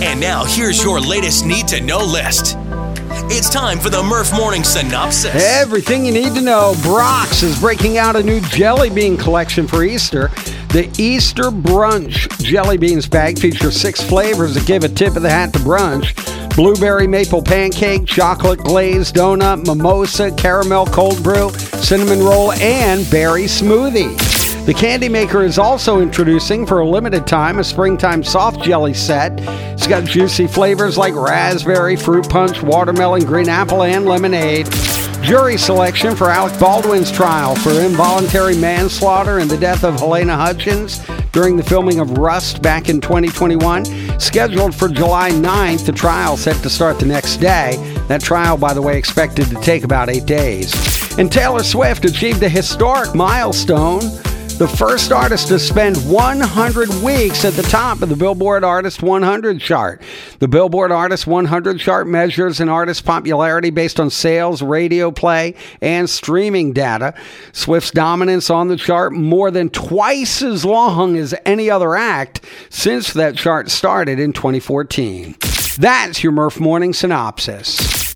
And now here's your latest need to know list. It's time for the Merf Morning Synopsis. Everything you need to know. Brach's is breaking out a new jelly bean collection for Easter. The Easter Brunch jelly beans bag features six flavors that give a tip of the hat to brunch blueberry maple pancake, chocolate glazed donut, mimosa, caramel cold brew, cinnamon roll, and berry smoothie. The candy maker is also introducing for a limited time a springtime soft jelly set. It's got juicy flavors like raspberry, fruit punch, watermelon, green apple, and lemonade. Jury selection for Alec Baldwin's trial for involuntary manslaughter and the death of Halyna Hutchins during the filming of Rust back in 2021. Scheduled for July 9th, the trial set to start the next day. That trial, by the way, expected to take about eight days. And Taylor Swift achieved a historic milestone the first artist to spend 100 weeks at the top of the Billboard Artist 100 chart. The Billboard Artist 100 chart measures an artist's popularity based on sales, radio play, and streaming data. Swift's dominance on the chart more than twice as long as any other act since that chart started in 2014. That's your Merf Morning Synopsis.